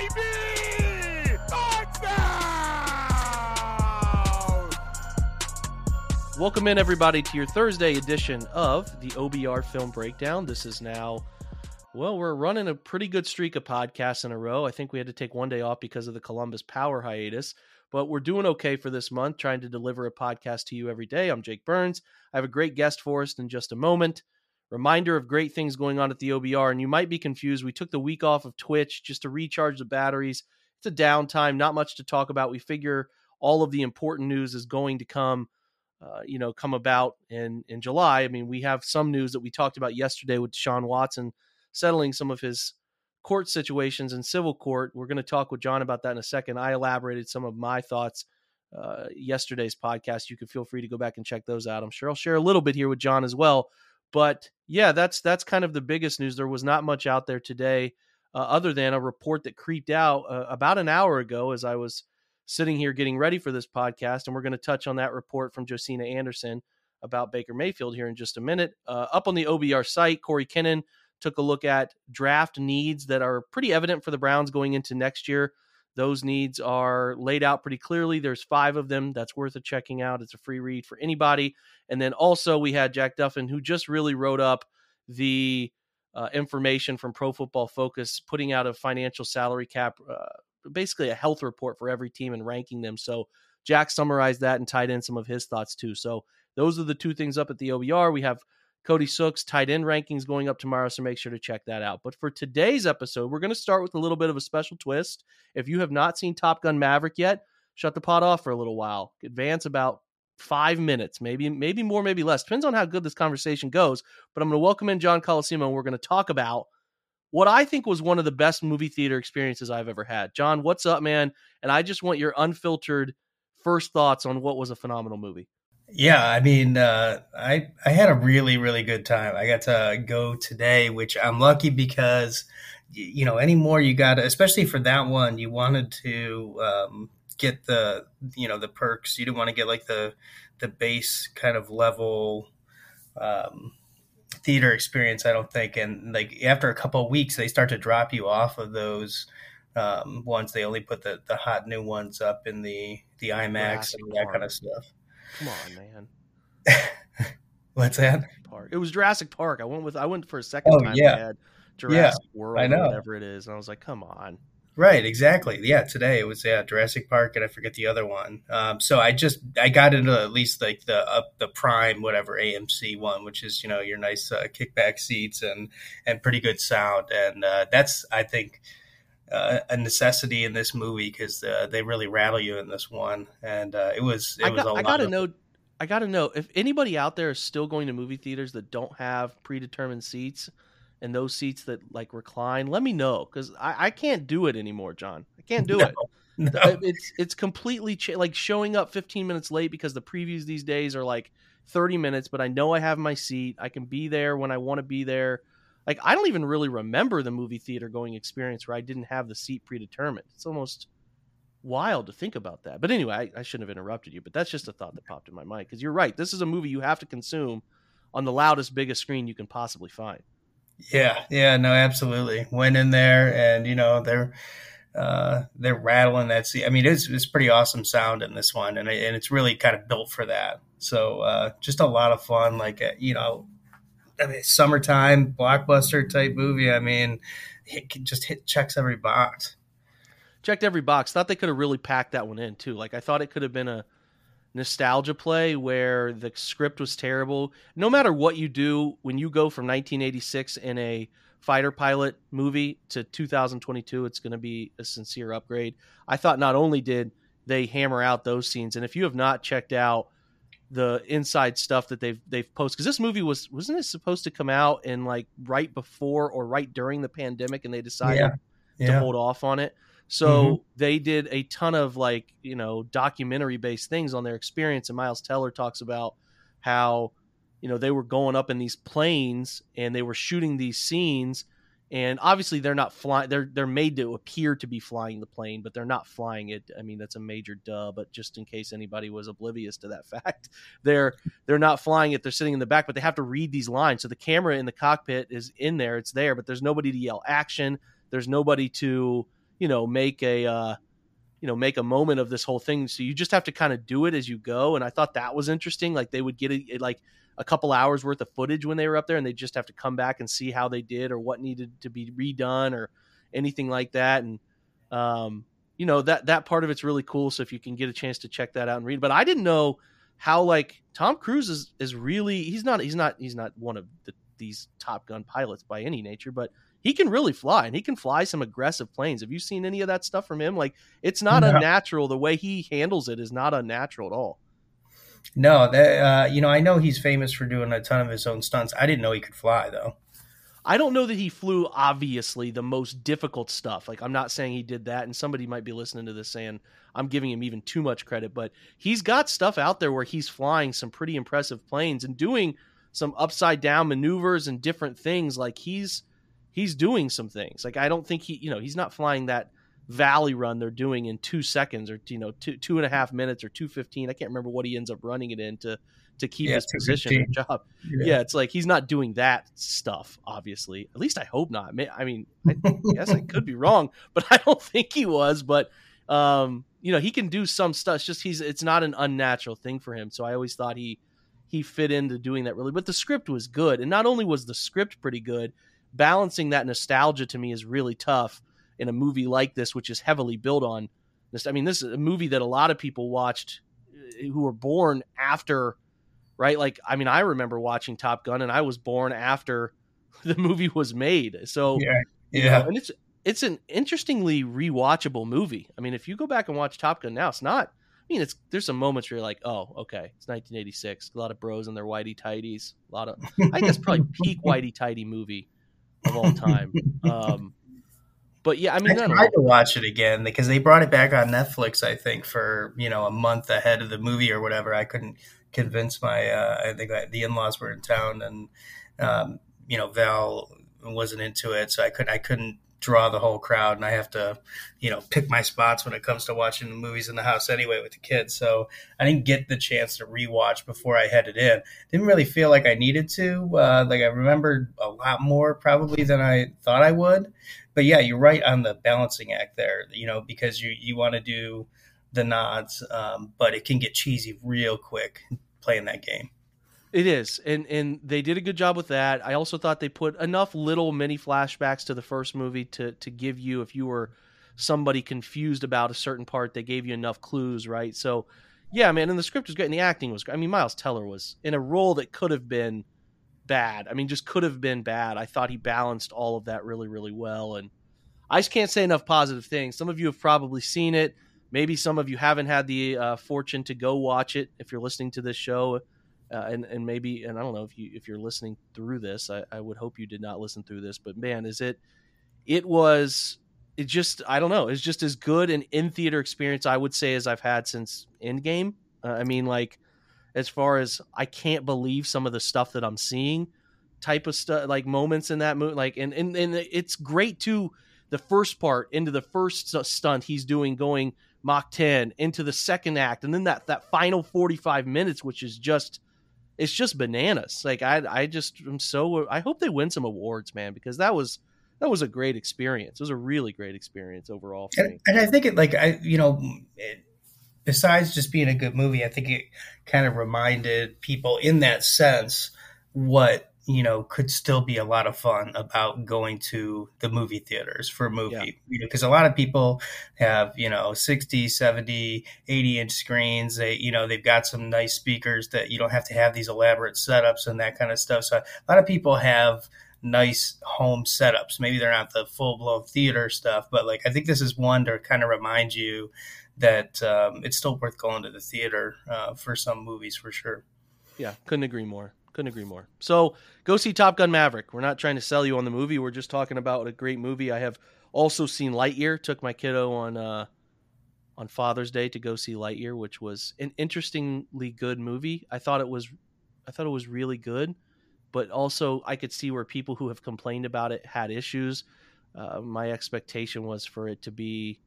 baby! Touchdown! Welcome in, everybody, to your Thursday edition of the OBR Film Breakdown. This is now, well, we're running a pretty good streak of podcasts in a row. I think we had to take one day off because of the Columbus Power hiatus, but we're doing okay for this month, trying to deliver a podcast to you every day. I'm Jake Burns. I have a great guest for us in just a moment. Reminder of great things going on at the OBR, and you might be confused. We took the week off of Twitch just to recharge the batteries. It's a downtime, not much to talk about. We figure all of the important news is going to come uh, you know, come about in in July. I mean, we have some news that we talked about yesterday with Sean Watson settling some of his court situations in civil court. We're going to talk with John about that in a second. I elaborated some of my thoughts uh, yesterday's podcast. You can feel free to go back and check those out. I'm sure I'll share a little bit here with John as well. But yeah, that's that's kind of the biggest news. There was not much out there today, uh, other than a report that creeped out uh, about an hour ago as I was sitting here getting ready for this podcast, and we're going to touch on that report from Josina Anderson about Baker Mayfield here in just a minute. Uh, up on the OBR site, Corey Kinnan took a look at draft needs that are pretty evident for the Browns going into next year. Those needs are laid out pretty clearly. There's five of them. That's worth a checking out. It's a free read for anybody. And then also we had Jack Duffin, who just really wrote up the uh, information from Pro Football Focus, putting out a financial salary cap uh, basically a health report for every team and ranking them. So Jack summarized that and tied in some of his thoughts too. So those are the two things up at the OBR. We have Cody Sook's tight end rankings going up tomorrow, so make sure to check that out. But for today's episode, we're going to start with a little bit of a special twist. If you have not seen Top Gun Maverick yet, shut the pot off for a little while. Advance about five minutes, maybe maybe more, maybe less. Depends on how good this conversation goes. But I'm going to welcome in John Colosimo, and we're going to talk about what I think was one of the best movie theater experiences I've ever had. John, what's up, man? And I just want your unfiltered first thoughts on what was a phenomenal movie. Yeah, I mean, uh, I I had a really really good time. I got to go today, which I'm lucky because you know anymore you got to, especially for that one, you wanted to um, get the you know the perks. You didn't want to get like the the base kind of level. Um, theater experience, I don't think. And like after a couple of weeks, they start to drop you off of those um, ones. They only put the, the hot new ones up in the the IMAX Jurassic and that kind of stuff. Come on, man. What's that? Park. It was Jurassic Park. I went with I went for a second oh, time. Yeah. Jurassic yeah, World I know. or whatever it is, and I was like, come on. Right, exactly. Yeah, today it was yeah Jurassic Park, and I forget the other one. Um, so I just I got into at least like the uh, the Prime whatever AMC one, which is you know your nice uh, kickback seats and and pretty good sound, and uh, that's I think uh, a necessity in this movie because uh, they really rattle you in this one, and uh, it was it I was got, a I gotta of, know. I gotta know if anybody out there is still going to movie theaters that don't have predetermined seats and those seats that like recline, let me know because I, I can't do it anymore, John. I can't do no, it. No. It's it's completely cha- like showing up 15 minutes late because the previews these days are like 30 minutes, but I know I have my seat. I can be there when I want to be there. Like I don't even really remember the movie theater going experience where I didn't have the seat predetermined. It's almost wild to think about that. But anyway, I, I shouldn't have interrupted you, but that's just a thought that popped in my mind because you're right. This is a movie you have to consume on the loudest, biggest screen you can possibly find. Yeah, yeah, no, absolutely. Went in there, and you know they're uh, they're rattling that. Seat. I mean, it's it's pretty awesome sound in this one, and and it's really kind of built for that. So uh, just a lot of fun. Like uh, you know, I mean, summertime blockbuster type movie. I mean, it just hit checks every box. Checked every box. Thought they could have really packed that one in too. Like I thought it could have been a nostalgia play where the script was terrible. No matter what you do, when you go from 1986 in a fighter pilot movie to 2022, it's going to be a sincere upgrade. I thought not only did they hammer out those scenes, and if you have not checked out the inside stuff that they've they've posted, because this movie was wasn't it supposed to come out in like right before or right during the pandemic, and they decided Yeah. to hold off on it. So Mhm. they did a ton of like, you know, documentary based things on their experience. And Miles Teller talks about how, you know, they were going up in these planes and they were shooting these scenes. And obviously they're not flying they're they're made to appear to be flying the plane, but they're not flying it. I mean, that's a major duh, but just in case anybody was oblivious to that fact, they're they're not flying it, they're sitting in the back, but they have to read these lines. So the camera in the cockpit is in there, it's there, but there's nobody to yell action. There's nobody to you know, make a uh, you know make a moment of this whole thing. So you just have to kind of do it as you go. And I thought that was interesting. Like they would get it like a couple hours worth of footage when they were up there, and they just have to come back and see how they did or what needed to be redone or anything like that. And um, you know that that part of it's really cool. So if you can get a chance to check that out and read, but I didn't know how like Tom Cruise is is really he's not he's not he's not one of the, these Top Gun pilots by any nature, but he can really fly and he can fly some aggressive planes. Have you seen any of that stuff from him? Like it's not no. unnatural. The way he handles it is not unnatural at all. No, that, uh, you know, I know he's famous for doing a ton of his own stunts. I didn't know he could fly though. I don't know that he flew obviously the most difficult stuff. Like I'm not saying he did that, and somebody might be listening to this saying I'm giving him even too much credit, but he's got stuff out there where he's flying some pretty impressive planes and doing some upside down maneuvers and different things. Like he's he's doing some things. Like I don't think he, you know, he's not flying that valley run they're doing in two seconds or you know two two and a half minutes or two fifteen. I can't remember what he ends up running it in to to keep yeah, his position job. Yeah. yeah. it's like he's not doing that stuff. Obviously, at least I hope not. I mean, I guess I could be wrong, but I don't think he was. But um, you know, he can do some stuff. It's just he's it's not an unnatural thing for him. So I always thought he he fit into doing that really. But the script was good, and not only was the script pretty good, balancing that nostalgia to me is really tough in a movie like this, which is heavily built on this. I mean, this is a movie that a lot of people watched uh, who were born after, right? Like, I mean, I remember watching Top Gun, and I was born after the movie was made. So, yeah, yeah, know, and it's it's an interestingly rewatchable movie. I mean, if you go back and watch Top Gun now, it's not. I mean, it's there's some moments where you're like, oh, okay, it's 1986. A lot of bros in their whitey tighties. A lot of, I guess, probably peak whitey tighty movie of all time. Um, but yeah, I mean, I tried to watch it again because they brought it back on Netflix. I think for you know a month ahead of the movie or whatever. I couldn't convince my. Uh, I think the in laws were in town, and um, you know Val wasn't into it, so I couldn't. I couldn't draw the whole crowd and I have to, you know, pick my spots when it comes to watching the movies in the house anyway with the kids. So I didn't get the chance to rewatch before I headed in. Didn't really feel like I needed to. Uh, like I remembered a lot more probably than I thought I would. But yeah, you're right on the balancing act there, you know, because you, you want to do the nods, um, but it can get cheesy real quick playing that game. It is, and and they did a good job with that. I also thought they put enough little mini flashbacks to the first movie to to give you, if you were somebody confused about a certain part, they gave you enough clues, right? So, yeah, man, and the script was great, and the acting was great. I mean, Miles Teller was in a role that could have been bad. I mean, just could have been bad. I thought he balanced all of that really, really well, and I just can't say enough positive things. Some of you have probably seen it. Maybe some of you haven't had the uh, fortune to go watch it. If you're listening to this show uh, and and maybe and I don't know if you if you're listening through this, I, I would hope you did not listen through this, but man, is it it was it just I don't know, it's just as good an in theater experience I would say as I've had since Endgame. Uh, I mean, like as far as I can't believe some of the stuff that I'm seeing, type of stuff like moments in that movie, like and and and it's great too. The first part into the first stunt he's doing going Mach 10 into the second act and then that that final 45 minutes which is just it's just bananas. Like I I just am so I hope they win some awards, man, because that was that was a great experience. It was a really great experience overall and, and, I think it like I you know it, besides just being a good movie, I think it kind of reminded people in that sense what you know could still be a lot of fun about going to the movie theaters for a movie. Yeah. you know because a lot of people have you know 60 70 80 inch screens. They you know they've got some nice speakers that you don't have to have these elaborate setups and that kind of stuff. So a lot of people have nice home setups. Maybe they're not the full-blown theater stuff but like i think this is one to kind of remind you that um, it's still worth going to the theater uh, for some movies for sure yeah couldn't agree more couldn't agree more. So go see Top Gun Maverick. We're not trying to sell you on the movie. We're just talking about a great movie. I have also seen Lightyear. Took my kiddo on uh, on Father's Day to go see Lightyear, which was an interestingly good movie. I thought it was I thought it was really good, but also I could see where people who have complained about it had issues. Uh, my expectation was for it to be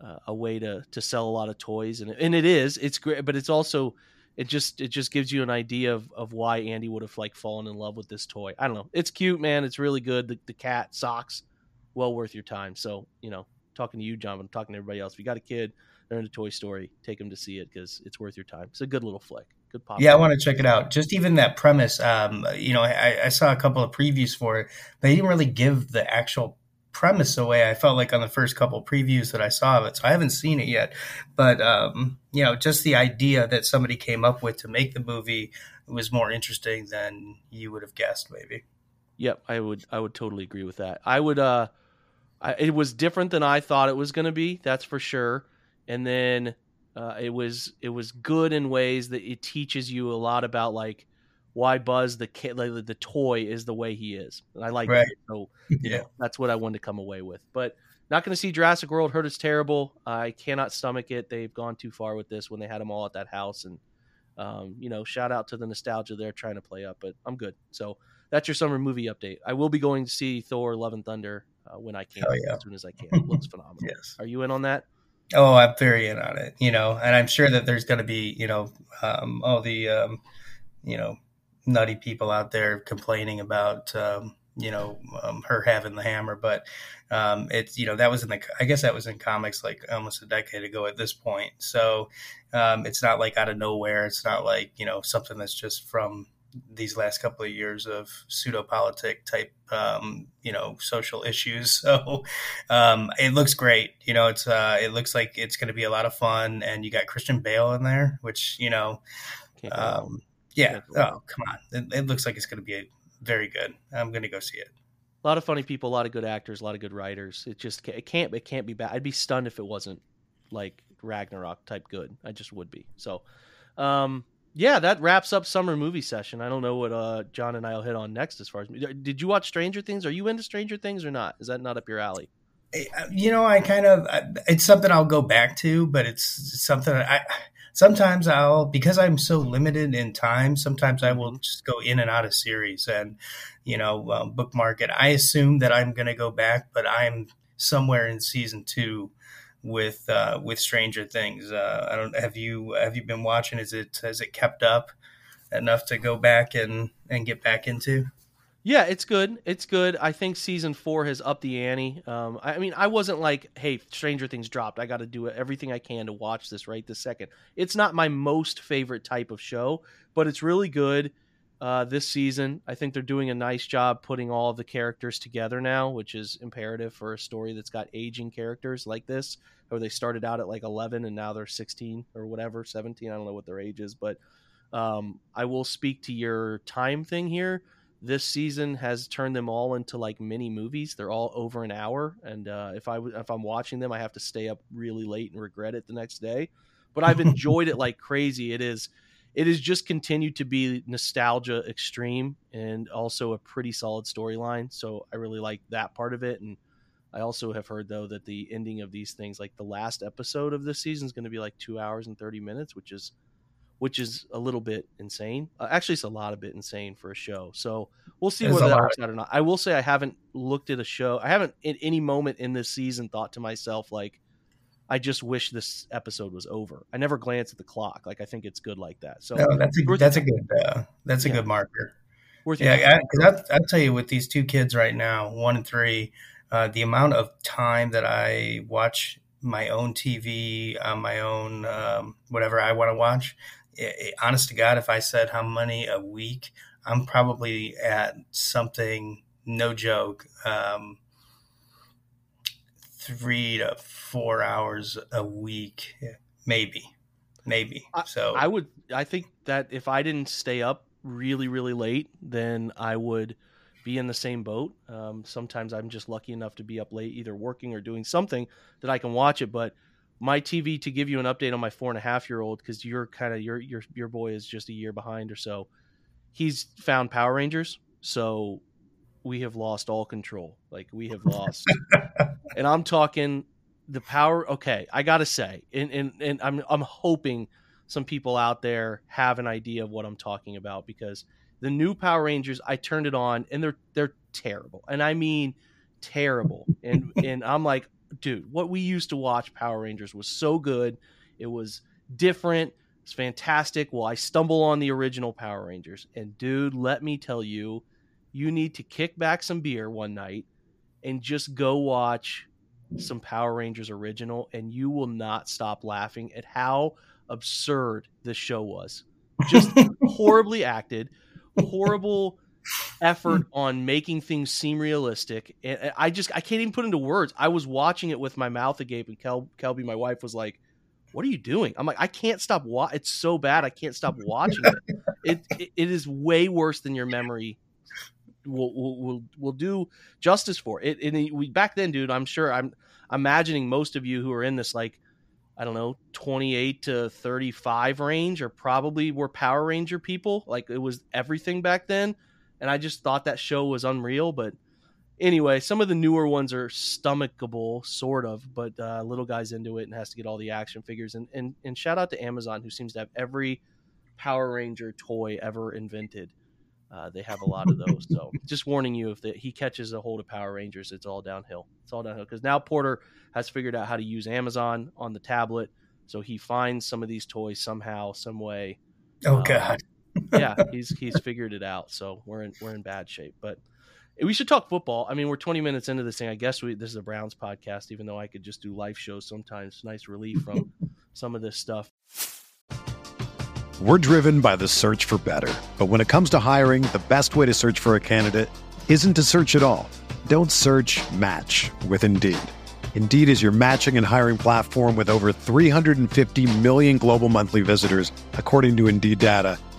uh, a way to to sell a lot of toys, and and it is. It's great, but it's also it just it just gives you an idea of, of why Andy would have like fallen in love with this toy. I don't know. It's cute, man. It's really good. The, the cat socks, well worth your time. So you know, talking to you, John. I'm talking to everybody else. If you got a kid, they're into Toy Story, take them to see it because it's worth your time. It's a good little flick. Good pop. Yeah, I want to check it out. Just even that premise. Um, you know, I, I saw a couple of previews for it, they didn't really give the actual premise away. I felt like on the first couple previews that I saw of it, so I haven't seen it yet. But um, you know, just the idea that somebody came up with to make the movie was more interesting than you would have guessed, maybe. Yep, I would. I would totally agree with that. I would. uh I, It was different than I thought it was going to be. That's for sure. And then uh, it was it was good in ways that it teaches you a lot about like why Buzz the kid like, the toy is the way he is. And I like right. So yeah, know, that's what I wanted to come away with. But not going to see Jurassic World. Heard it's terrible. I cannot stomach it. They've gone too far with this when they had them all at that house. And um, you know, shout out to the nostalgia they're trying to play up. But I'm good. So that's your summer movie update. I will be going to see Thor: Love and Thunder uh, when I can, yeah. as soon as I can. It looks phenomenal. yes. Are you in on that? Oh, I'm very in on it. You know, and I'm sure that there's going to be, you know, um, all the, um, you know, nutty people out there complaining about, um, you know, um, her having the hammer, but um, it's, you know, that was in the, I guess that was in comics like almost a decade ago at this point. So um, it's not like out of nowhere. It's not like, you know, something that's just from these last couple of years of pseudo politic type, um, you know, social issues. So um, it looks great. You know, it's uh, it looks like it's going to be a lot of fun, and you got Christian Bale in there, which you know, um, yeah. Oh, come on, it, it looks like it's going to be a, very good. I'm going to go see it. A lot of funny people, a lot of good actors, a lot of good writers. It just it can't it can't be bad. I'd be stunned if it wasn't like Ragnarok type good. I just would be. So, um, yeah, that wraps up summer movie session. I don't know what uh, John and I will hit on next as far as did you watch Stranger Things? Are you into Stranger Things or not? Is that not up your alley? Uh, you know, I kind of it's something I'll go back to, but it's something I sometimes I'll because I'm so limited in time. Sometimes I will just go in and out of series and you know um, bookmark it. I assume that I'm going to go back, but I'm somewhere in season two with uh, with Stranger Things. Uh, I don't have you have you been watching? Is it has it kept up enough to go back and and get back into? Yeah, it's good. It's good. I think season four has upped the ante. Um, I mean, I wasn't like, "Hey, Stranger Things dropped. I got to do everything I can to watch this right this second. It's not my most favorite type of show, but it's really good uh, this season. I think they're doing a nice job putting all of the characters together now, which is imperative for a story that's got aging characters like this or they started out at like 11 and now they're 16 or whatever 17 i don't know what their age is but um, i will speak to your time thing here this season has turned them all into like mini movies. They're all over an hour and uh, if i if i'm watching them i have to stay up really late and regret it the next day. But i've enjoyed it like crazy. It is it has just continued to be nostalgia extreme and also a pretty solid storyline. So i really like that part of it. And I also have heard though that the ending of these things, like the last episode of this season, is going to be like two hours and thirty minutes, which is which is a little bit insane. Uh, actually, it's a lot of bit insane for a show. So we'll see whether that works out or not. I will say I haven't looked at a show. I haven't in any moment in this season thought to myself like, I just wish this episode was over. I never glance at the clock. Like I think it's good like that. So no, that's a that's a good uh, that's a yeah. good marker. Worth yeah, because I'll tell you with these two kids right now, one and three uh, the amount of time that I watch my own TV on my own um, whatever I want to watch. It, it, honest to God, if I said how many a week, I'm probably at something. No joke. Um, three to four hours a week, maybe, maybe. So I would. I think that if I didn't stay up really, really late, then I would be in the same boat. Um, sometimes I'm just lucky enough to be up late, either working or doing something that I can watch it. But my TV, to give you an update on my four and a half year old, because you're kind of your your your boy is just a year behind or so. He's found Power Rangers, so we have lost all control. Like we have lost, and I'm talking the power. Okay, I gotta say, and and and I'm I'm hoping some people out there have an idea of what I'm talking about because the new Power Rangers, I turned it on and they're they're terrible. And I mean terrible. And and I'm like, dude, what we used to watch Power Rangers was so good. It was different. It's fantastic. Well, I stumble on the original Power Rangers. And dude, let me tell you, you need to kick back some beer one night and just go watch some Power Rangers original, and you will not stop laughing at how absurd this show was. Just horribly acted, horrible effort on making things seem realistic. And I just I can't even put into words. I was watching it with my mouth agape, and Kel, Kelby, my wife, was like, "What are you doing?" I'm like, "I can't stop. Wa- it's so bad. I can't stop watching it. It, it, it is way worse than your memory will will will, will do justice for it. And we back then, dude. I'm sure. I'm imagining most of you who are in this like I don't know, 28 to 35 range or probably were Power Ranger people. Like it was everything back then. And I just thought that show was unreal. But anyway, some of the newer ones are stomachable, sort of, but uh, little guy's into it and has to get all the action figures. And, and, and shout out to Amazon, who seems to have every Power Ranger toy ever invented. Uh, they have a lot of those. So just warning you, if the, he catches a hold of Power Rangers, it's all downhill. It's all downhill because now Porter has figured out how to use Amazon on the tablet, so he finds some of these toys somehow, some way. Oh um, God. Yeah, he's he's figured it out. So we're in we're in bad shape. But we should talk football. I mean, we're 20 minutes into this thing. I guess we this is a Browns podcast, even though I could just do live shows sometimes. Nice relief from some of this stuff. We're driven by the search for better. But when it comes to hiring, the best way to search for a candidate isn't to search at all. Don't search match with Indeed. Indeed is your matching and hiring platform with over 350 million global monthly visitors, according to Indeed data,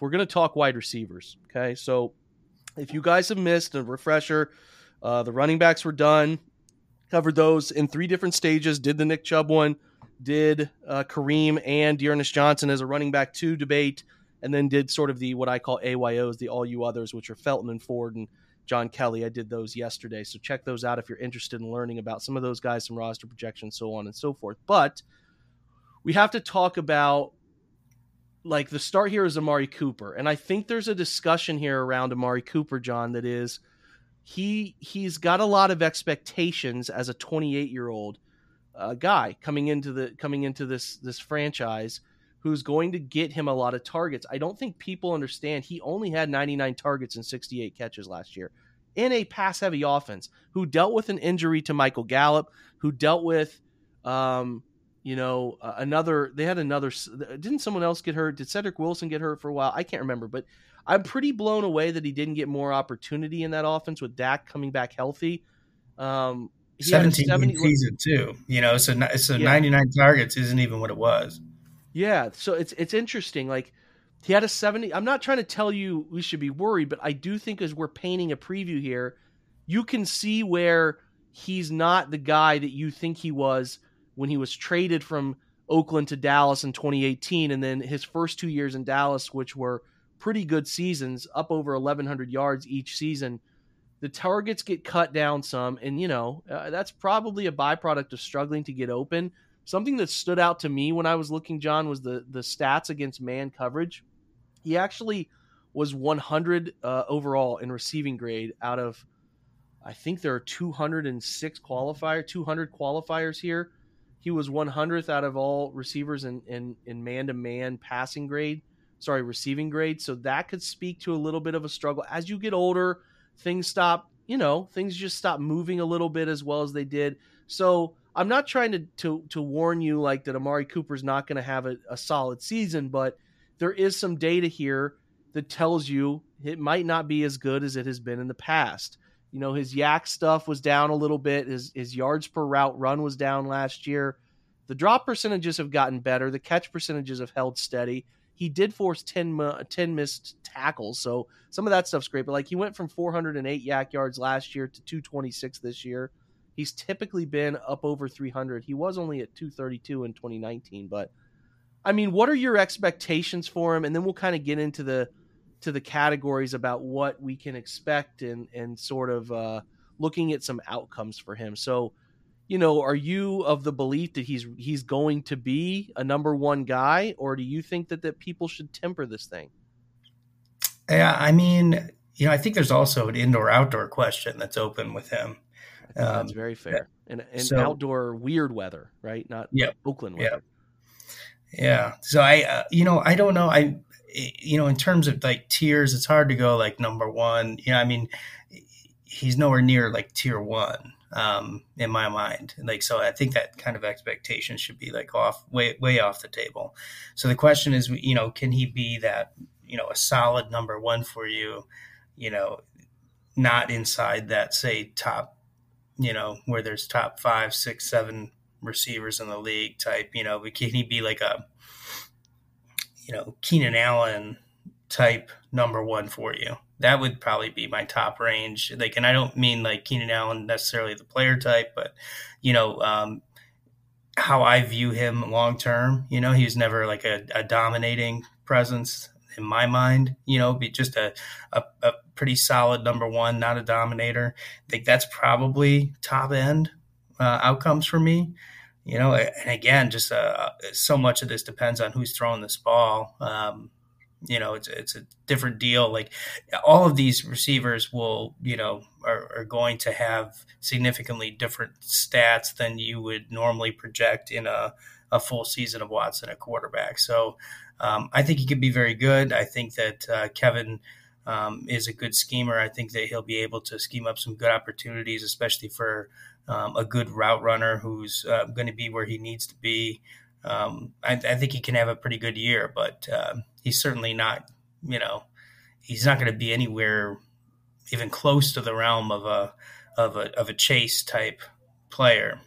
We're going to talk wide receivers. Okay. So if you guys have missed a refresher, uh, the running backs were done covered those in three different stages. Did the Nick Chubb one, did uh, Kareem and D'Ernest Johnson as a running back two debate, and then did sort of the what I call AYOs, the all you others, which are Felton and Ford and John Kelly. I did those yesterday, so check those out if you're interested in learning about some of those guys, some roster projections, so on and so forth. But we have to talk about like the start here is Amari Cooper, and I think there's a discussion here around Amari Cooper, John, that is he he's got a lot of expectations as a 28 year old uh, guy coming into the coming into this this franchise who's going to get him a lot of targets. I don't think people understand he only had 99 targets and 68 catches last year in a pass heavy offense who dealt with an injury to Michael Gallup, who dealt with um, you know, uh, another they had another didn't someone else get hurt? Did Cedric Wilson get hurt for a while? I can't remember, but I'm pretty blown away that he didn't get more opportunity in that offense with Dak coming back healthy. Um, 17 70, season too, you know, so so yeah. 99 targets isn't even what it was. Yeah, so it's it's interesting. Like he had a 70. I'm not trying to tell you we should be worried, but I do think as we're painting a preview here, you can see where he's not the guy that you think he was when he was traded from Oakland to Dallas in 2018, and then his first two years in Dallas, which were pretty good seasons, up over 1,100 yards each season. The targets get cut down some, and you know uh, that's probably a byproduct of struggling to get open. Something that stood out to me when I was looking, John, was the the stats against man coverage. He actually was 100 uh, overall in receiving grade out of, I think there are 206 qualifier, 200 qualifiers here. He was 100th out of all receivers in in in man to man passing grade, sorry, receiving grade. So that could speak to a little bit of a struggle as you get older. Things stop, you know, things just stop moving a little bit as well as they did. So I'm not trying to to to warn you like that Amari Cooper's not going to have a, a solid season, but there is some data here that tells you it might not be as good as it has been in the past. You know, his YAC stuff was down a little bit. His his yards per route run was down last year. The drop percentages have gotten better. The catch percentages have held steady. He did force 10, 10 missed tackles, so some of that stuff's great. But like he went from 408 YAC yards last year to 226 this year. He's typically been up over 300. He was only at 232 in 2019, but I mean, what are your expectations for him? And then we'll kind of get into the to the categories about what we can expect and and sort of uh, looking at some outcomes for him. So, you know, are you of the belief that he's he's going to be a number one guy, or do you think that that people should temper this thing? Yeah, I mean, you know, I think there's also an indoor outdoor question that's open with him. Um, that's very fair. And, and so, outdoor weird weather, right? Not yep, Oakland weather. Yeah. yeah. So I, uh, you know, I don't know. I you know, in terms of like tiers, it's hard to go like number one. You know, I mean, he's nowhere near like tier one um, in my mind. Like, so I think that kind of expectation should be like off, way, way off the table. So the question is, you know, can he be that, you know, a solid number one for you, you know, not inside that, say, top, you know, where there's top five, six, seven receivers in the league type, you know, can he be like a, you know, Keenan Allen type number one for you. That would probably be my top range. Like, and I don't mean like Keenan Allen necessarily the player type, but you know, um, how I view him long term. You know, he was never like a, a, dominating presence in my mind. You know, be just a, a, a pretty solid number one, not a dominator. I think that's probably top end uh, outcomes for me you know, and again, just uh, so much of this depends on who's throwing this ball. Um, you know, it's it's a different deal. Like all of these receivers will, you know, are, are going to have significantly different stats than you would normally project in a, a full season of Watson at quarterback. So um, I think he could be very good. I think that uh, Kevin. Um, is a good schemer. I think that he'll be able to scheme up some good opportunities, especially for um, a good route runner who's uh, going to be where he needs to be. Um, I, I, think he can have a pretty good year, but uh, he's certainly not, you know, he's not going to be anywhere even close to the realm of a of a of a chase type player.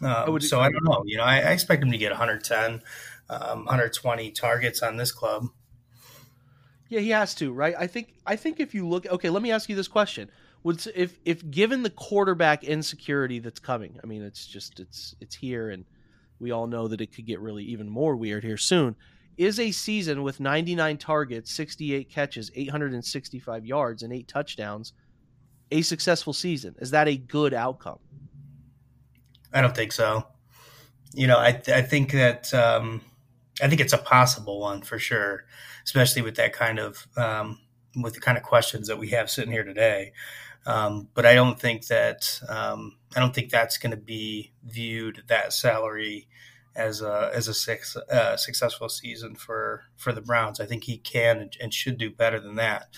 Um, I so I don't know. You know, I, I, expect him to get 110, um, 120 targets on this club. Yeah, he has to, right? I think. I think if you look, okay, let me ask you this question: would if if given the quarterback insecurity that's coming, I mean, it's just it's it's here, and we all know that it could get really even more weird here soon. Is a season with 99 targets, 68 catches, 865 yards, and eight touchdowns a successful season? Is that a good outcome? I don't think so. You know, I I think that um, I think it's a possible one for sure, especially with that kind of um, with the kind of questions that we have sitting here today. Um, but I don't think that um, I don't think that's going to be viewed that salary as a as a six, uh, successful season for for the Browns. I think he can and, should do better than that.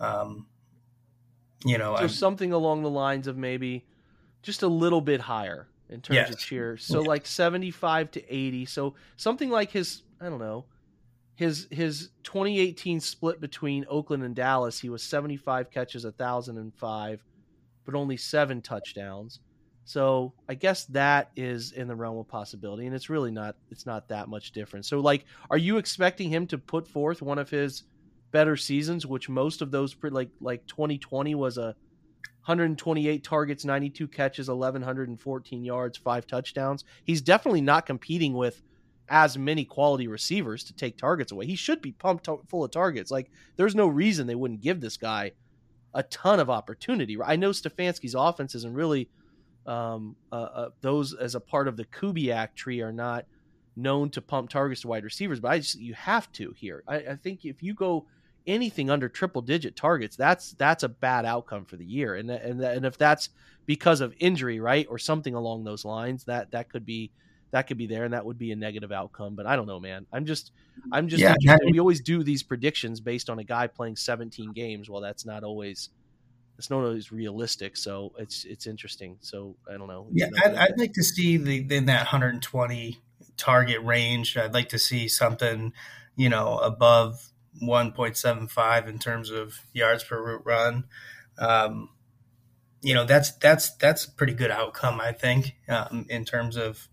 Um, you know, so I'm, something along the lines of maybe just a little bit higher in terms yes. of cheer. So yeah. like seventy five to eighty. So something like his I don't know his his 2018 split between Oakland and Dallas, he was 75 catches, 1005, but only 7 touchdowns. So, I guess that is in the realm of possibility and it's really not it's not that much different. So, like are you expecting him to put forth one of his better seasons, which most of those like like 2020 was a 128 targets, 92 catches, 1114 yards, 5 touchdowns. He's definitely not competing with as many quality receivers to take targets away. He should be pumped full of targets. Like there's no reason they wouldn't give this guy a ton of opportunity. I know Stefanski's offense isn't really um, uh, uh, those as a part of the Kubiak tree are not known to pump targets to wide receivers, but I just you have to here. I, I think if you go anything under triple digit targets, that's that's a bad outcome for the year. And and and if that's because of injury, right, or something along those lines. That that could be that could be there, and that would be a negative outcome. But I don't know, man. I'm just I'm just Yeah, that- we always do these predictions based on a guy playing 17 games. Well, that's not always it's not always realistic. So it's it's interesting. So I don't know. Yeah, You know, I'd, I'd like to see the in that 120 target range. I'd like to see something, you know, above 1.75 in terms of yards per route run. Um, you know, that's that's that's a pretty good outcome, I think, um, in terms of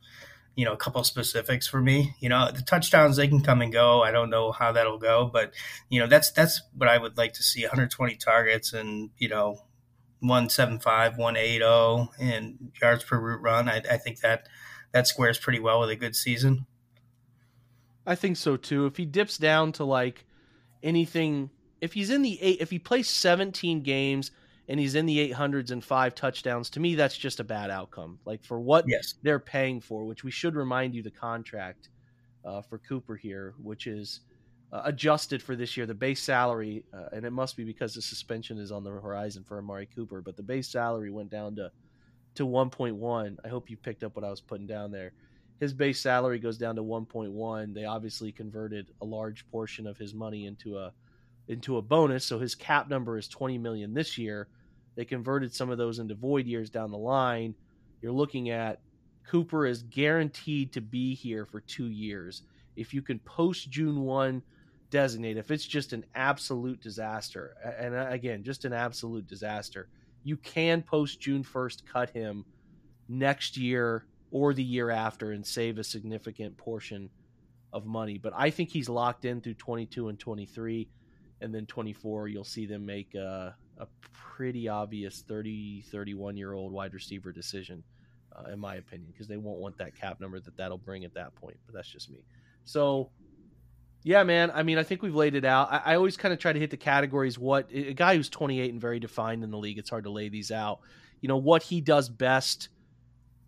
you know a couple specifics for me. You know, the touchdowns they can come and go. I don't know how that'll go, but you know that's that's what I would like to see: 120 targets and you know 175, 180, and yards per route run. I, I think that that squares pretty well with a good season. I think so too. If he dips down to like anything, if he's in the eight, if he plays 17 games and he's in the 800s and five touchdowns, to me that's just a bad outcome. Like for what Yes. they're paying for, which we should remind you the contract uh, for Cooper here, which is uh, adjusted for this year. The base salary, uh, and it must be because the suspension is on the horizon for Amari Cooper, but the base salary went down to to 1.1. I hope you picked up what I was putting down there. His base salary goes down to 1.1. They obviously converted a large portion of his money into a into a bonus, so his cap number is 20 million this year. They converted some of those into void years down the line. You're looking at Cooper is guaranteed to be here for 2 years. If you can post June 1 designate if it's just an absolute disaster and uh, again just an absolute disaster you can post june 1st cut him next year or the year after and save a significant portion of money but i think he's locked in through 22 and 23 and then 24 you'll see them make a, a pretty obvious 30 31 year old wide receiver decision uh, in my opinion because they won't want that cap number that that'll bring at that point but that's just me so yeah, man. I mean, I think we've laid it out. I, I always kind of try to hit the categories. What a guy who's 28 and very defined in the league, it's hard to lay these out. You know what he does best.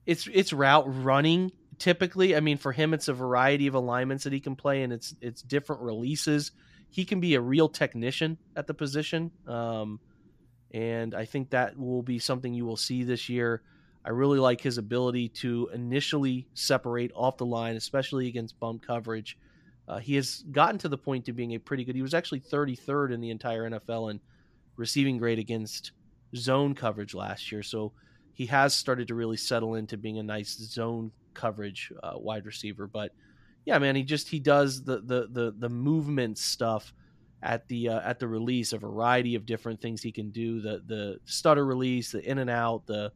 It's it's route running typically. I mean, for him, it's a variety of alignments that he can play, and it's it's different releases. He can be a real technician at the position, um, and I think that will be something you will see this year. I really like his ability to initially separate off the line, especially against bump coverage. Uh, he has gotten to the point to being a pretty good. He was actually 33rd in the entire NFL in receiving grade against zone coverage last year. So he has started to really settle into being a nice zone coverage uh, wide receiver. But yeah, man, he just he does the the the the movement stuff at the uh, at the release, a variety of different things he can do. The the stutter release, the in and out, the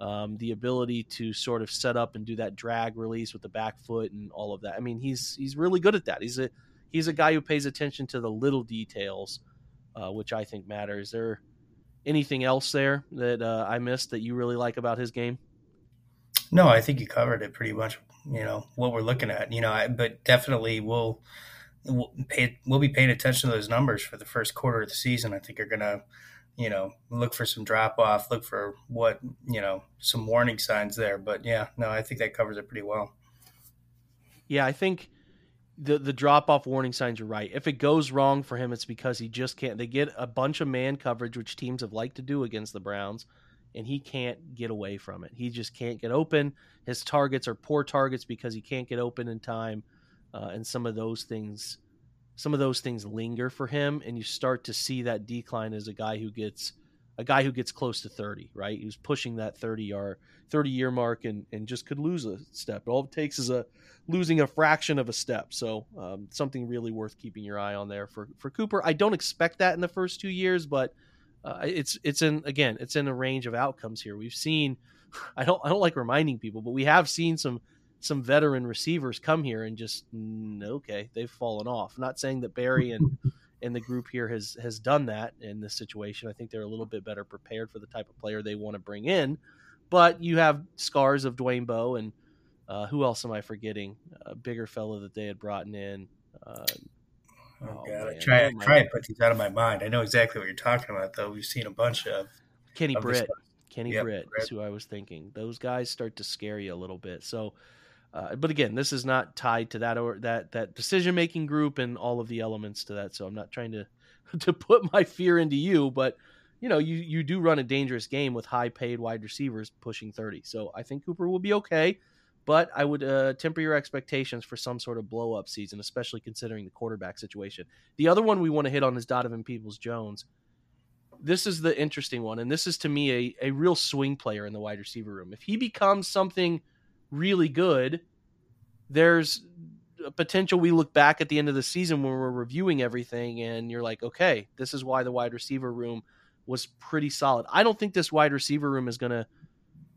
um, the ability to sort of set up and do that drag release with the back foot and all of that. I mean, he's he's really good at that. He's a he's a guy who pays attention to the little details, uh, which I think matter. Is there anything else there that uh, I missed that you really like about his game? No, I think you covered it pretty much. You know what we're looking at. You know, I, but definitely we'll we'll pay we'll be paying attention to those numbers for the first quarter of the season. I think are gonna you know, look for some drop off, look for what, you know, some warning signs there. But yeah, no, I think that covers it pretty well. Yeah, I think the the drop off warning signs are right. If it goes wrong for him, it's because he just can't. They get a bunch of man coverage, which teams have liked to do against the Browns, and he can't get away from it. He just can't get open. His targets are poor targets because he can't get open in time, uh, and some of those things, some of those things linger for him, and you start to see that decline as a guy who gets a guy who gets close to 30, right? Who's pushing that 30 yard, 30 year mark and, and just could lose a step. All it takes is a losing a fraction of a step. So um, something really worth keeping your eye on there for, for Cooper. I don't expect that in the first two years, but uh, it's, it's in, again, it's in a range of outcomes here. We've seen, I don't, I don't like reminding people, but we have seen some, some veteran receivers come here and just, okay, they've fallen off. Not saying that Barry and, and the group here has has done that in this situation. I think they're a little bit better prepared for the type of player they want to bring in. But you have scars of Dwayne Bowe and uh, who else am I forgetting? A bigger fellow that they had brought in. Uh, Oh, Oh, God, I try, Oh, try and put these out of my mind. I know exactly what you're talking about, though. We've seen a bunch of. Kenny of Britt. Kenny Yep, Britt Britt. is who I was thinking. Those guys start to scare you a little bit. So, uh, but again, this is not tied to that or that that decision making group and all of the elements to that. So I'm not trying to to put my fear into you, but you know, you you do run a dangerous game with high paid wide receivers pushing 30. So I think Cooper will be okay, but I would uh, temper your expectations for some sort of blow up season, especially considering the quarterback situation. The other one we want to hit on is Donovan Peoples Jones. This is the interesting one, and this is to me a, a real swing player in the wide receiver room. If he becomes something really good, there's a potential we look back at the end of the season when we're reviewing everything and you're like, okay, this is why the wide receiver room was pretty solid. I don't think this wide receiver room is going to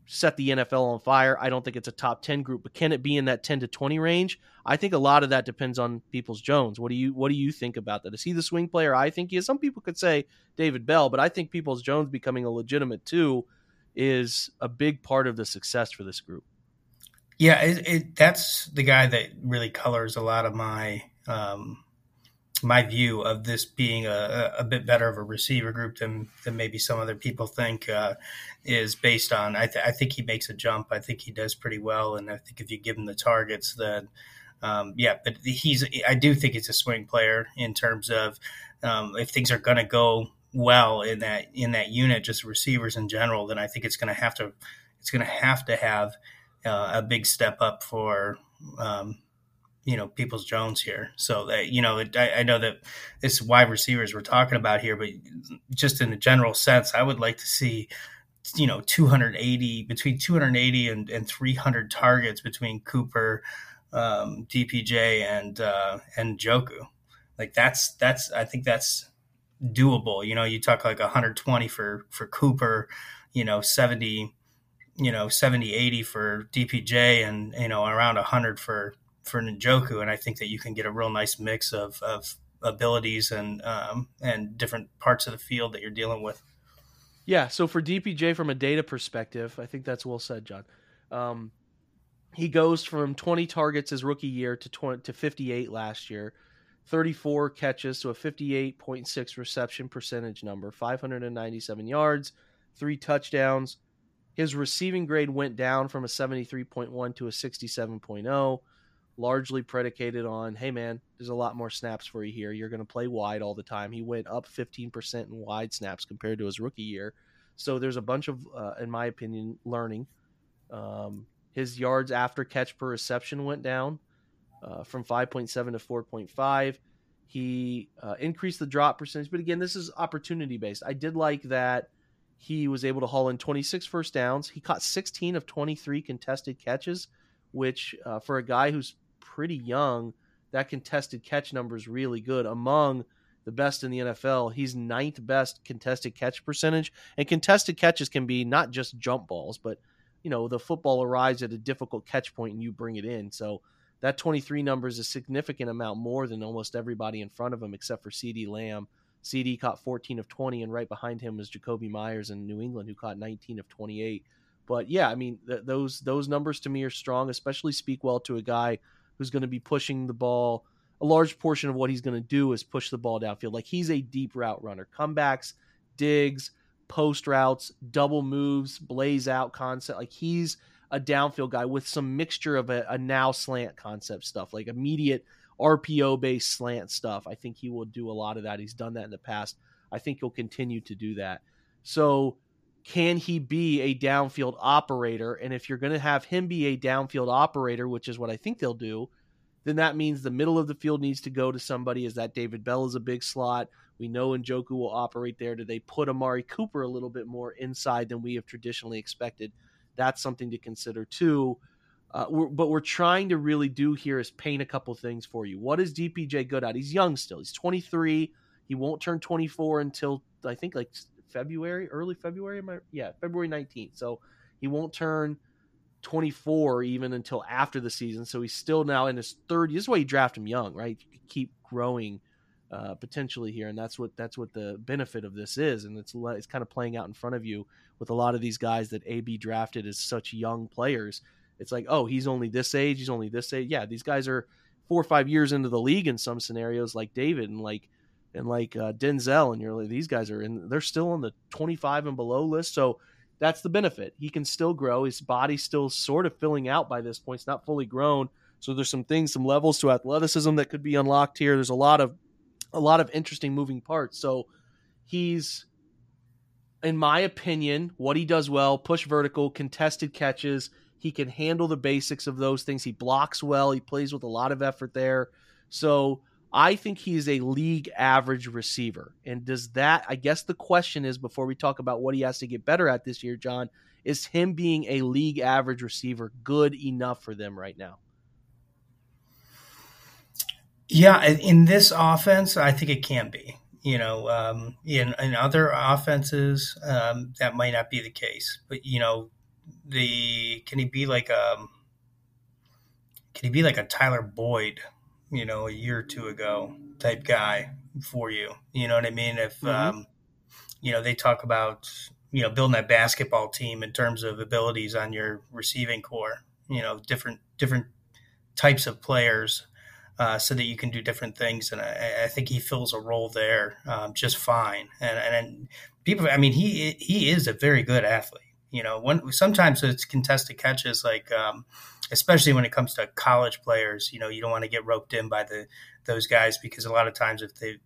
set the NFL on fire. I don't think it's a top 10 group, but can it be in that 10 to 20 range? I think a lot of that depends on Peoples Jones. What do you what do you think about that? Is he the swing player I think he is? Some people could say David Bell, but I think Peoples Jones becoming a legitimate two is a big part of the success for this group. Yeah, it, it, that's the guy that really colors a lot of my um, my view of this being a, a bit better of a receiver group than than maybe some other people think uh, is based on. I, th- I, think he makes a jump. I think he does pretty well, and I think if you give him the targets, then um, yeah. But he's I do think he's a swing player in terms of um, if things are going to go well in that in that unit, just receivers in general, then I think it's going to have to it's going to have to have uh, a big step up for um, you know Peoples Jones here. So that you know, I, I, know that it's wide receivers we're talking about here, but just in a general sense, I would like to see you know 280 between 280 and, and 300 targets between Cooper, um, DPJ, and uh, and Njoku. Like that's that's I think that's doable. You know, you talk like 120 for for Cooper, you know, 70 you know 70 80 for dpj and you know around 100 for for Njoku, and I think that you can get a real nice mix of, of abilities and um, and different parts of the field that you're dealing with. Yeah. So for DPJ, from a data perspective, I think that's well said, John. Um, he goes from 20 targets his rookie year to 20, to 58 last year, 34 catches, so a 58.6 reception percentage number, 597 yards, three touchdowns. His receiving grade went down from a 73.1 to a 67.0, largely predicated on, hey man, there's a lot more snaps for you here. You're going to play wide all the time. He went up 15% in wide snaps compared to his rookie year. So there's a bunch of, uh, in my opinion, learning. Um, his yards after catch per reception went down uh, from 5.7 to 4.5. He uh, increased the drop percentage, but again, this is opportunity based. I did like that he was able to haul in 26 first downs. He caught 16 of 23 contested catches, which uh, for a guy who's pretty young, that contested catch number is really good. Among the best in the NFL, he's ninth best contested catch percentage. And contested catches can be not just jump balls, but you know the football arrives at a difficult catch point and you bring it in. So that 23 number is a significant amount more than almost everybody in front of him, except for CeeDee Lamb CeeDee caught 14 of 20, and right behind him was Jakobi Meyers in New England, who caught 19 of 28. But yeah, I mean, th- those those numbers to me are strong, especially speak well to a guy who's going to be pushing the ball. A large portion of what he's going to do is push the ball downfield. Like he's a deep route runner, comebacks, digs, post routes, double moves, blaze out concept. Like he's a downfield guy with some mixture of a, a now slant concept stuff, like immediate RPO based slant stuff. I think he will do a lot of that. He's done that in the past. I think he'll continue to do that. So, can he be a downfield operator? And if you're going to have him be a downfield operator, which is what I think they'll do, then that means the middle of the field needs to go to somebody. Is that David Bell is a big slot? We know Njoku will operate there. Do they put Amari Cooper a little bit more inside than we have traditionally expected? That's something to consider too. Uh, we're, but we're trying to really do here is paint a couple things for you. What is DPJ good at? He's young still. He's 23. He won't turn 24 until I think like February, early February. Am I? Yeah, February 19th. So he won't turn 24 even until after the season. So he's still now in his third. This is why you draft him young, right? You keep growing uh, potentially here, and that's what that's what the benefit of this is. And it's it's kind of playing out in front of you with a lot of these guys that AB drafted as such young players it's like, oh, he's only this age, he's only this age. Yeah, these guys are four or five years into the league in some scenarios, like David and like and like uh, Denzel, and you're like, these guys are in, they're still on the 25 and below list. So that's the benefit. He can still grow. His body's still sort of filling out by this point. It's not fully grown. So there's some things, some levels to athleticism that could be unlocked here. There's a lot of a lot of interesting moving parts. So he's in my opinion, what he does well push vertical, contested catches. He can handle the basics of those things. He blocks well. He plays with a lot of effort there. So I think he is a league average receiver. And does that, I guess the question is before we talk about what he has to get better at this year, John, is him being a league average receiver good enough for them right now? Yeah, in this offense, I think it can be. You know, um, in in other offenses, um, that might not be the case. But you know, the can he be like a um, can he be like a Tyler Boyd, you know, a year or two ago type guy for you? You know what I mean? If mm-hmm. um, you know, they talk about you know building that basketball team in terms of abilities on your receiving corps. You know, different different types of players uh, so that you can do different things. And I, I think he fills a role there um, just fine. And, and people, I mean, he he is a very good athlete. You know, when sometimes it's contested catches, like um, especially when it comes to college players. You know, you don't want to get roped in by the those guys because a lot of times if they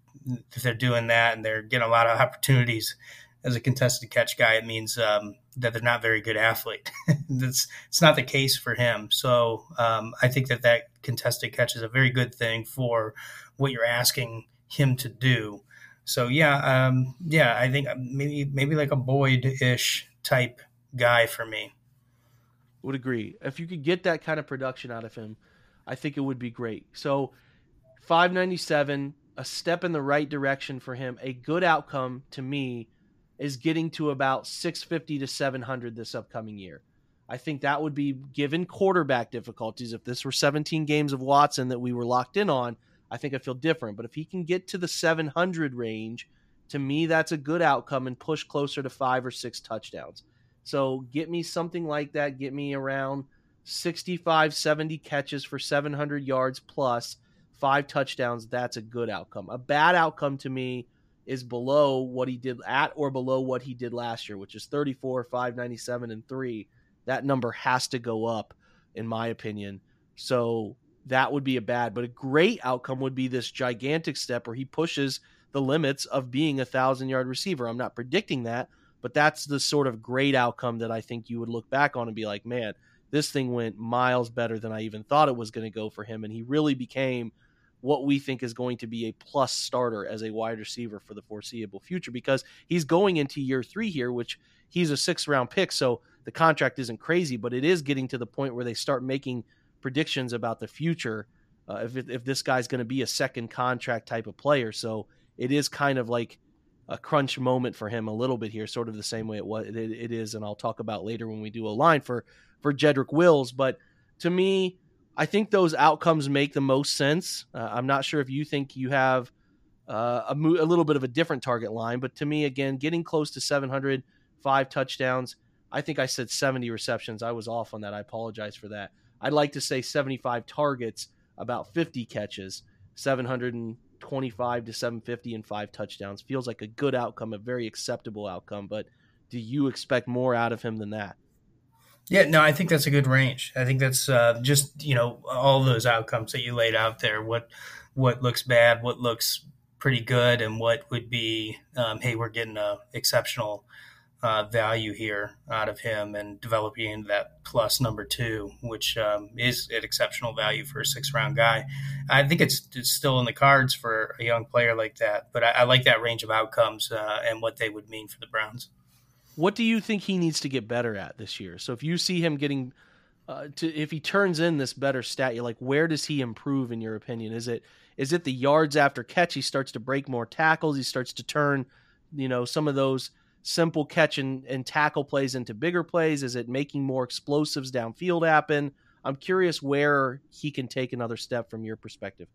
if they're doing that and they're getting a lot of opportunities as a contested catch guy, it means um, that they're not very good athlete. That's it's not the case for him. So um, I think that that contested catch is a very good thing for what you're asking him to do. So yeah, um, yeah, I think maybe maybe like a Boyd ish type guy for me. Would agree. If you could get that kind of production out of him, I think it would be great. So 597, a step in the right direction for him, a good outcome to me is getting to about 650 to 700 this upcoming year. I think that would be given quarterback difficulties. If this were 17 games of Watson that we were locked in on, I think I feel different. But if he can get to the 700 range, to me, that's a good outcome and push closer to five or six touchdowns. So get me something like that. Get me around 65, 70 catches for 700 yards plus five touchdowns. That's a good outcome. A bad outcome to me is below what he did at or below what he did last year, which is 34, 597, and 3. That number has to go up, in my opinion. So that would be a bad, but a great outcome would be this gigantic step where he pushes the limits of being a thousand yard receiver. I'm not predicting that, but that's the sort of great outcome that I think you would look back on and be like, man, this thing went miles better than I even thought it was going to go for him. And he really became what we think is going to be a plus starter as a wide receiver for the foreseeable future because he's going into year three here, which he's a six round pick. So the contract isn't crazy, but it is getting to the point where they start making predictions about the future. Uh, if, if this guy's going to be a second contract type of player. So it is kind of like a crunch moment for him a little bit here, sort of the same way it was, it, it is. And I'll talk about later when we do a line for, for Jedrick Wills. But to me, I think those outcomes make the most sense. Uh, I'm not sure if you think you have uh, a, mo- a, little bit of a different target line, but to me, again, getting close to 700, five touchdowns. I think I said 70 receptions. I was off on that. I apologize for that. I'd like to say 75 targets, about 50 catches, 725 to 750, and five touchdowns. Feels like a good outcome, a very acceptable outcome. But do you expect more out of him than that? Yeah, no, I think that's a good range. I think that's uh, just you know all those outcomes that you laid out there. What what looks bad, what looks pretty good, and what would be um, hey, we're getting a exceptional uh, value here out of him and developing that plus number two, which um, is an exceptional value for a six round guy. I think it's, it's still in the cards for a young player like that, but I, I like that range of outcomes uh, and what they would mean for the Browns. What do you think he needs to get better at this year? So if you see him getting uh, to if he turns in this better stat, you're like, where does he improve in your opinion? Is it is it the yards after catch? He starts to break more tackles. He starts to turn, you know, some of those simple catch and, and tackle plays into bigger plays. Is it making more explosives downfield happen? I'm curious where he can take another step from your perspective.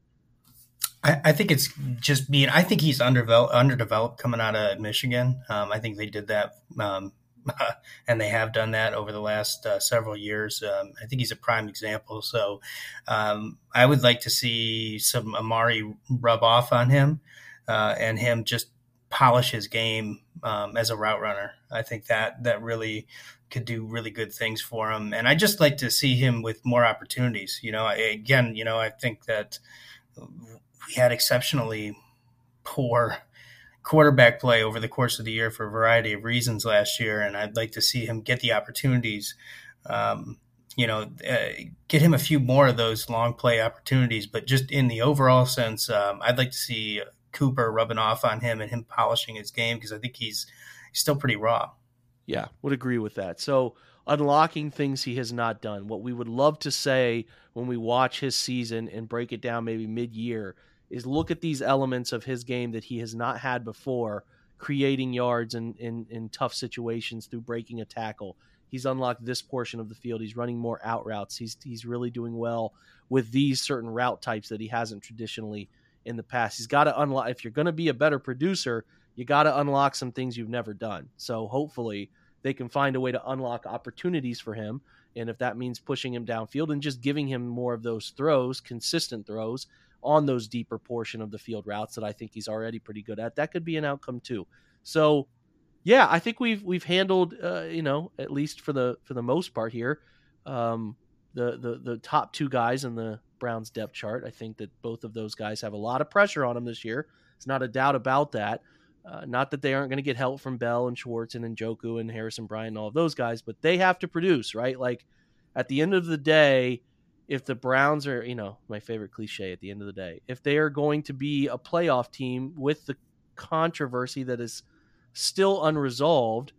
I, think it's just being. I think he's underdeveloped, underdeveloped coming out of Michigan. Um, I think they did that, um, and they have done that over the last uh, several years. Um, I think he's a prime example. So um, I would like to see some Amari rub off on him, uh, and him just polish his game um, as a route runner. I think that that really could do really good things for him, and I just like to see him with more opportunities. You know, I, again, you know, I think that we had exceptionally poor quarterback play over the course of the year for a variety of reasons last year, and I'd like to see him get the opportunities. Um, you know, uh, get him a few more of those long play opportunities. But just in the overall sense, um, I'd like to see Cooper rubbing off on him and him polishing his game because I think he's, he's still pretty raw. Yeah, would agree with that. So unlocking things he has not done. What we would love to say when we watch his season and break it down maybe mid year is look at these elements of his game that he has not had before, creating yards in, in, in tough situations through breaking a tackle. He's unlocked this portion of the field. He's running more out routes. He's he's really doing well with these certain route types that he hasn't traditionally in the past. He's got to unlock if you're going to be a better producer, you got to unlock some things you've never done. So hopefully they can find a way to unlock opportunities for him. And if that means pushing him downfield and just giving him more of those throws, consistent throws on those deeper portion of the field routes that I think he's already pretty good at, that could be an outcome too. So, yeah, I think we've we've handled, uh, you know, at least for the for the most part here, um, the the the top two guys in the Browns depth chart. I think that both of those guys have a lot of pressure on them this year. It's not a doubt about that. Uh, not that they aren't going to get help from Bell and Schwartz and Njoku and Harrison Bryant and all of those guys, but they have to produce, right? Like at the end of the day, if the Browns are, you know, my favorite cliche at the end of the day, if they are going to be a playoff team with the controversy that is still unresolved,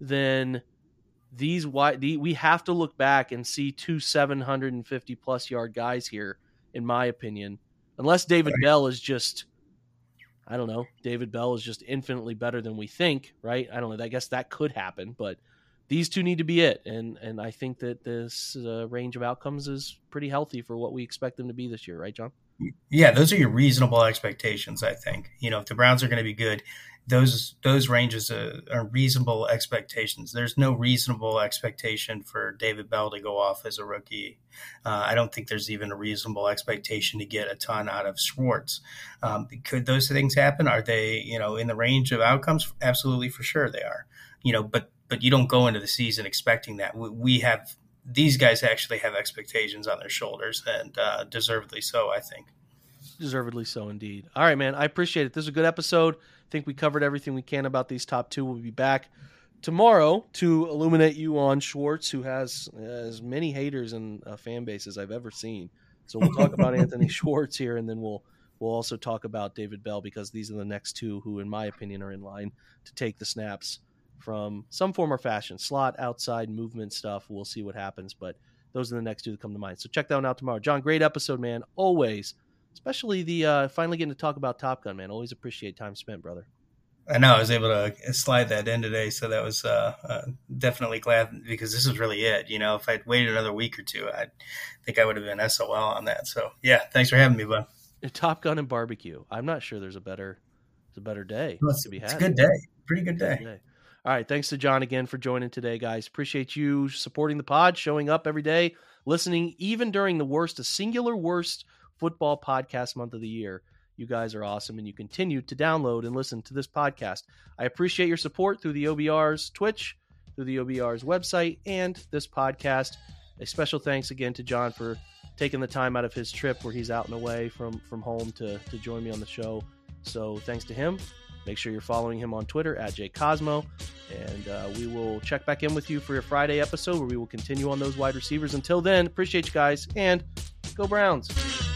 then these wide the, we have to look back and see two 750 plus yard guys here, in my opinion, unless David right. Bell is just I don't know. David Bell is just infinitely better than we think, right? I don't know. I guess that could happen, but these two need to be it, and and I think that this uh, range of outcomes is pretty healthy for what we expect them to be this year, right, John? Yeah, those are your reasonable expectations. I think you know if the Browns are going to be good, those those ranges are, are, reasonable expectations. There's no reasonable expectation for David Bell to go off as a rookie. Uh, I don't think there's even a reasonable expectation to get a ton out of Schwartz. Um, could those things happen? Are they you know in the range of outcomes? Absolutely, for sure they are. You know, but but you don't go into the season expecting that. We, we have these guys actually have expectations on their shoulders, and uh, deservedly so, I think. Deservedly so, indeed. All right, man. I appreciate it. This is a good episode think we covered everything we can about these top two. We'll be back tomorrow to illuminate you on Schwartz, who has as many haters and uh, fan base as I've ever seen. So we'll talk about Anthony Schwartz here, and then we'll we'll also talk about David Bell because these are the next two who, in my opinion, are in line to take the snaps from some form or fashion, slot, outside movement stuff. We'll see what happens, but those are the next two that come to mind. So check that one out tomorrow. John, great episode, man. Always especially the uh, finally getting to talk about Top Gun, man. Always appreciate time spent, brother. I know I was able to slide that in today, so that was uh, uh, definitely glad because this is really it. You know, if I'd waited another week or two, I think I would have been SOL on that. So yeah, thanks for having me, bud. Top Gun and barbecue. I'm not sure there's a better, it's a better day well, to be had. It's a good day, pretty good day. good day. All right, thanks to John again for joining today, guys. Appreciate you supporting the pod, showing up every day, listening, even during the worst, a singular worst football podcast month of the year. You guys are awesome, and you continue to download and listen to this podcast. I appreciate your support through the OBR's Twitch, through the OBR's website, and this podcast. A special thanks again to John for taking the time out of his trip where he's out and away from from home to to join me on the show. So thanks to him. Make sure you're following him on Twitter at jcosmo, and uh, we will check back in with you for your Friday episode where we will continue on those wide receivers. Until then, appreciate you guys and go Browns.